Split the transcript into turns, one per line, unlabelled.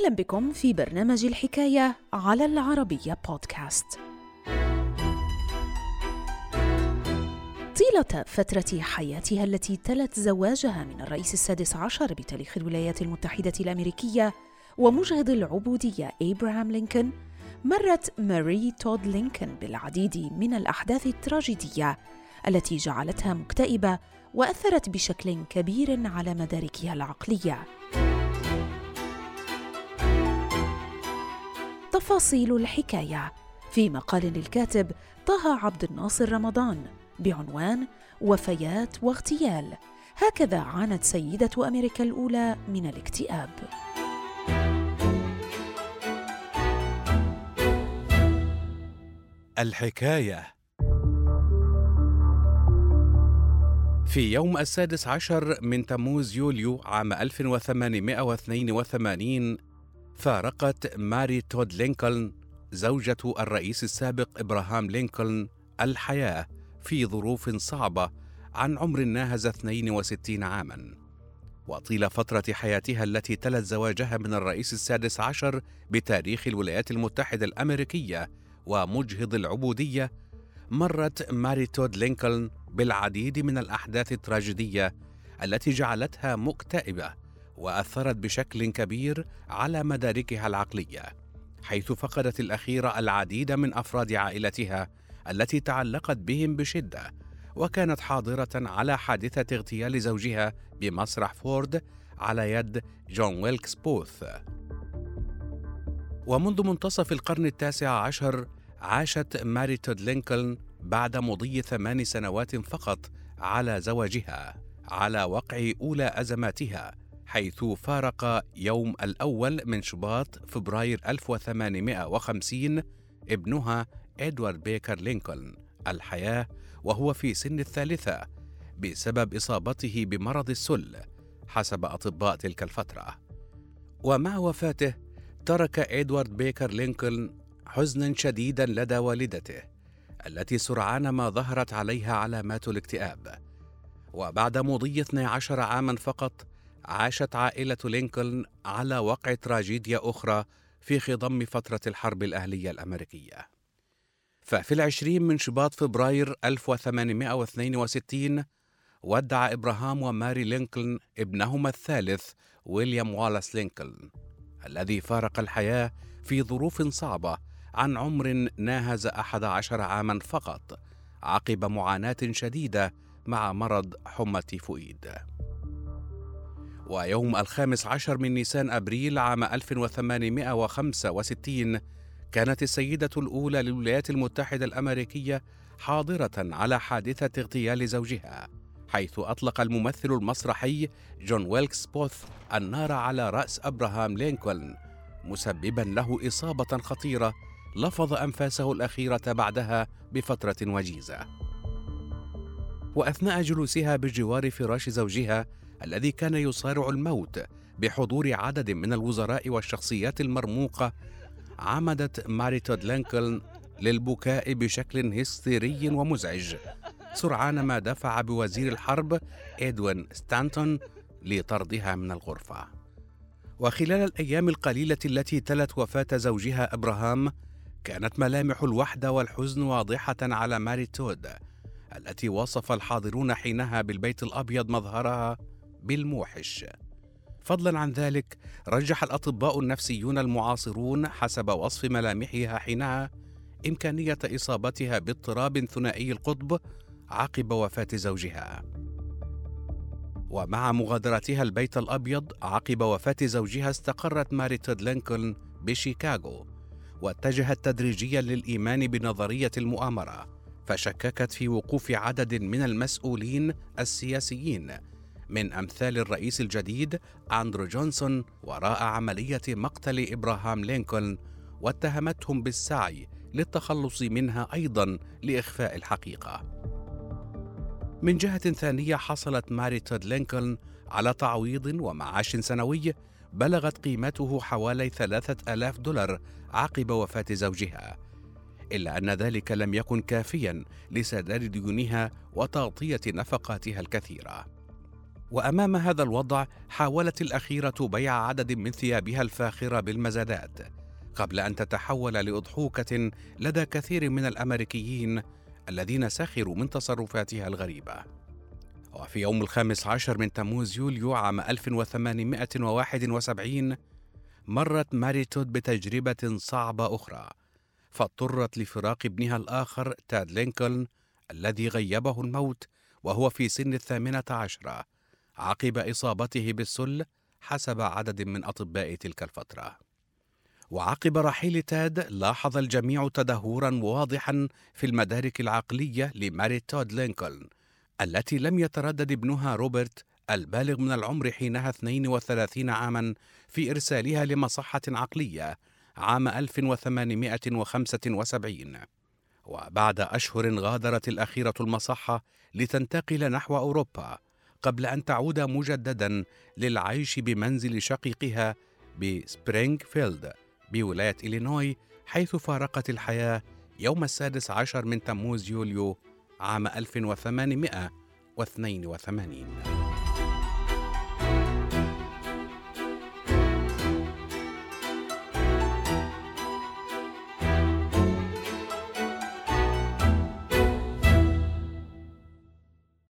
أهلا بكم في برنامج الحكاية على العربية بودكاست. طيلة فترة حياتها التي تلت زواجها من الرئيس السادس عشر بتاريخ الولايات المتحدة الأمريكية ومجهض العبودية إبراهام لينكولن مرت ماري تود لينكولن بالعديد من الأحداث التراجيدية التي جعلتها مكتئبة وأثرت بشكل كبير على مداركها العقلية تفاصيل الحكاية. في مقال للكاتب طه عبد الناصر رمضان بعنوان وفيات واغتيال. هكذا عانت سيدة أمريكا الأولى من الاكتئاب.
الحكاية. في يوم السادس عشر من تموز يوليو عام 1882 فارقت ماري تود لينكولن زوجة الرئيس السابق إبراهام لينكولن الحياة في ظروف صعبة عن عمر ناهز 62 عاما. وطيلة فترة حياتها التي تلت زواجها من الرئيس السادس عشر بتاريخ الولايات المتحدة الأمريكية ومجهض العبودية مرت ماري تود لينكولن بالعديد من الأحداث التراجيدية التي جعلتها مكتئبة وأثرت بشكل كبير على مداركها العقلية حيث فقدت الاخيره العديد من أفراد عائلتها التي تعلقت بهم بشدة وكانت حاضرة على حادثة اغتيال زوجها بمسرح فورد على يد جون ويلكس بوث. ومنذ منتصف القرن التاسع عشر عاشت ماري تود لينكولن بعد مضي ثمان سنوات فقط على زواجها على وقع أولى أزماتها حيث فارق يوم الأول من شباط فبراير 1850 ابنها إدوارد بيكر لينكولن الحياة وهو في سن الثالثة بسبب إصابته بمرض السل حسب أطباء تلك الفترة. ومع وفاته ترك إدوارد بيكر لينكولن حزنا شديدا لدى والدته التي سرعان ما ظهرت عليها علامات الاكتئاب. وبعد مضي 12 عاما فقط عاشت عائلة لينكولن على وقع تراجيديا أخرى في خضم فترة الحرب الأهلية الأمريكية. ففي العشرين من شباط فبراير 1862 ودع إبراهام وماري لينكولن ابنهما الثالث ويليام والاس لينكولن الذي فارق الحياة في ظروف صعبة عن عمر ناهز أحد عشر عاما فقط عقب معاناة شديدة مع مرض حمى تيفوئيد. ويوم الخامس عشر من نيسان أبريل عام 1865 كانت السيدة الأولى للولايات المتحدة الأمريكية حاضرة على حادثة اغتيال زوجها حيث أطلق الممثل المسرحي جون ويلكس بوث النار على رأس أبراهام لينكولن مسببا له إصابة خطيرة لفظ أنفاسه الأخيرة بعدها بفترة وجيزة. وأثناء جلوسها بجوار فراش زوجها الذي كان يصارع الموت بحضور عدد من الوزراء والشخصيات المرموقة عمدت ماري تود لينكولن للبكاء بشكل هستيري ومزعج. سرعان ما دفع بوزير الحرب إدوين ستانتون لطردها من الغرفة. وخلال الأيام القليلة التي تلت وفاة زوجها إبراهام كانت ملامح الوحدة والحزن واضحة على ماري تود التي وصف الحاضرون حينها بالبيت الأبيض مظهرها بالموحش. فضلا عن ذلك رجح الأطباء النفسيون المعاصرون حسب وصف ملامحها حينها إمكانية إصابتها باضطراب ثنائي القطب عقب وفاة زوجها. ومع مغادرتها البيت الأبيض عقب وفاة زوجها استقرت ماري تود لينكولن بشيكاغو واتجهت تدريجيا للإيمان بنظرية المؤامرة فشككت في وقوف عدد من المسؤولين السياسيين من أمثال الرئيس الجديد أندرو جونسون وراء عملية مقتل إبراهام لينكولن واتهمتهم بالسعي للتخلص منها أيضا لإخفاء الحقيقة. من جهة ثانية حصلت ماري تود لينكولن على تعويض ومعاش سنوي بلغت قيمته حوالي ثلاثة آلاف دولار عقب وفاة زوجها إلا أن ذلك لم يكن كافيا لسداد ديونها وتغطية نفقاتها الكثيرة وأمام هذا الوضع حاولت الأخيرة بيع عدد من ثيابها الفاخرة بالمزادات قبل أن تتحول لأضحوكة لدى كثير من الأمريكيين الذين سخروا من تصرفاتها الغريبة. وفي يوم الخامس عشر من تموز يوليو عام 1871 مرت ماري تود بتجربة صعبة أخرى فاضطرت لفراق ابنها الآخر تاد لينكولن الذي غيبه الموت وهو في سن الثامنة عشرة. عقب إصابته بالسل حسب عدد من أطباء تلك الفترة. وعقب رحيل تاد لاحظ الجميع تدهورا واضحا في المدارك العقلية لماري تود لينكولن التي لم يتردد ابنها روبرت البالغ من العمر حينها 32 عاما في إرسالها لمصحة عقلية عام 1875 وبعد أشهر غادرت الأخيرة المصحة لتنتقل نحو أوروبا قبل أن تعود مجددا للعيش بمنزل شقيقها بسبرينغفيلد بولاية إلينوي حيث فارقت الحياة يوم السادس عشر من تموز يوليو عام 1882